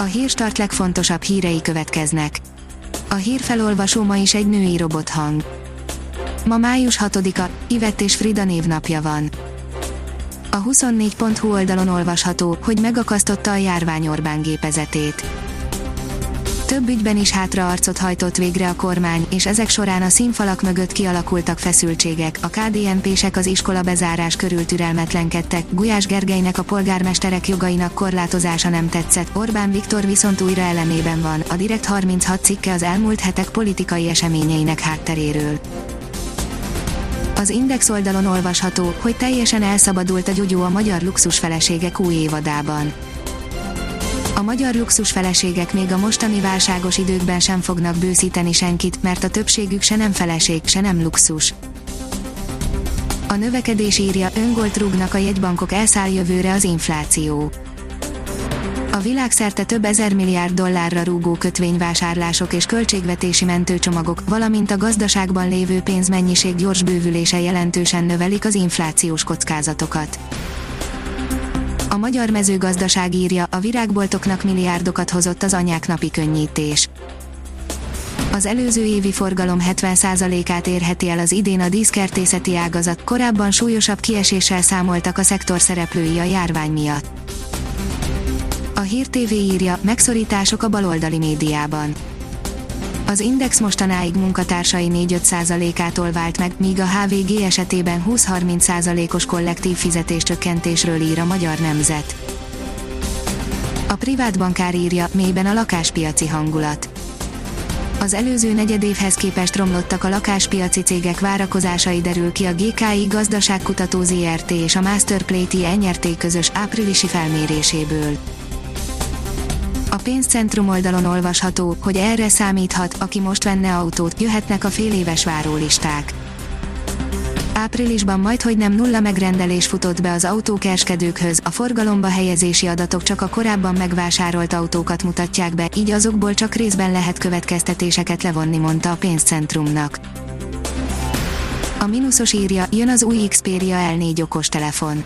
A hírstart legfontosabb hírei következnek. A hírfelolvasó ma is egy női robothang. Ma május 6-a, Ivett és Frida névnapja van. A 24.hu oldalon olvasható, hogy megakasztotta a járvány Orbán gépezetét. Több ügyben is hátraarcot hajtott végre a kormány, és ezek során a színfalak mögött kialakultak feszültségek, a KDNP-sek az iskola bezárás körül türelmetlenkedtek, Gulyás Gergelynek a polgármesterek jogainak korlátozása nem tetszett, Orbán Viktor viszont újra elemében van, a Direkt 36 cikke az elmúlt hetek politikai eseményeinek hátteréről. Az Index oldalon olvasható, hogy teljesen elszabadult a gyugyó a magyar luxus feleségek új évadában. A magyar luxus feleségek még a mostani válságos időkben sem fognak bőszíteni senkit, mert a többségük se nem feleség, se nem luxus. A növekedés írja, öngolt rúgnak a jegybankok elszáll jövőre az infláció. A világszerte több ezer milliárd dollárra rúgó kötvényvásárlások és költségvetési mentőcsomagok, valamint a gazdaságban lévő pénzmennyiség gyors bővülése jelentősen növelik az inflációs kockázatokat. A magyar mezőgazdaság írja, a virágboltoknak milliárdokat hozott az anyák napi könnyítés. Az előző évi forgalom 70%-át érheti el az idén a díszkertészeti ágazat, korábban súlyosabb kieséssel számoltak a szektor szereplői a járvány miatt. A Hír TV írja, megszorítások a baloldali médiában. Az Index mostanáig munkatársai 4-5%-ától vált meg, míg a HVG esetében 20-30%-os kollektív fizetéscsökkentésről ír a Magyar Nemzet. A privát bankár írja, mélyben a lakáspiaci hangulat. Az előző negyedévhez képest romlottak a lakáspiaci cégek várakozásai derül ki a GKI Gazdaságkutató ZRT és a Masterplate NRT közös áprilisi felméréséből. A pénzcentrum oldalon olvasható, hogy erre számíthat, aki most venne autót, jöhetnek a fél éves várólisták. Áprilisban majd, hogy nem nulla megrendelés futott be az autókereskedőkhöz, a forgalomba helyezési adatok csak a korábban megvásárolt autókat mutatják be, így azokból csak részben lehet következtetéseket levonni, mondta a pénzcentrumnak. A mínuszos írja, jön az új Xperia L4 okostelefon.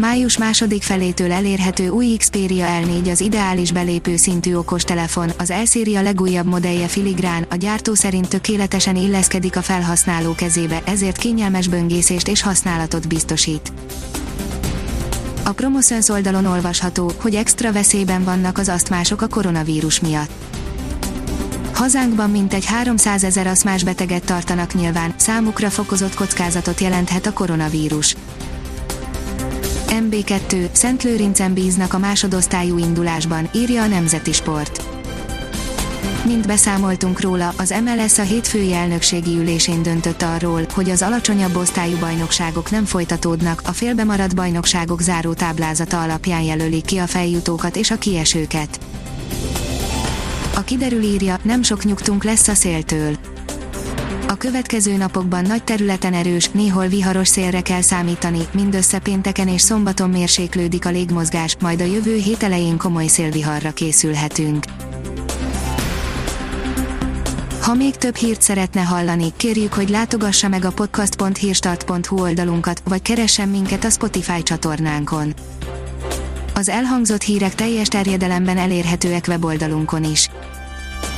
Május második felétől elérhető új Xperia L4 az ideális belépő szintű okostelefon, az L-széria legújabb modellje filigrán, a gyártó szerint tökéletesen illeszkedik a felhasználó kezébe, ezért kényelmes böngészést és használatot biztosít. A Promoszöns oldalon olvasható, hogy extra veszélyben vannak az asztmások a koronavírus miatt. Hazánkban mintegy 300 ezer aszmás beteget tartanak nyilván, számukra fokozott kockázatot jelenthet a koronavírus. MB2, Lőrincen bíznak a másodosztályú indulásban, írja a Nemzeti Sport. Mint beszámoltunk róla, az MLS a hétfői elnökségi ülésén döntött arról, hogy az alacsonyabb osztályú bajnokságok nem folytatódnak, a félbemaradt bajnokságok záró táblázata alapján jelölik ki a feljutókat és a kiesőket. A kiderül írja, nem sok nyugtunk lesz a széltől a következő napokban nagy területen erős, néhol viharos szélre kell számítani, mindössze pénteken és szombaton mérséklődik a légmozgás, majd a jövő hét elején komoly szélviharra készülhetünk. Ha még több hírt szeretne hallani, kérjük, hogy látogassa meg a podcast.hírstart.hu oldalunkat, vagy keressen minket a Spotify csatornánkon. Az elhangzott hírek teljes terjedelemben elérhetőek weboldalunkon is.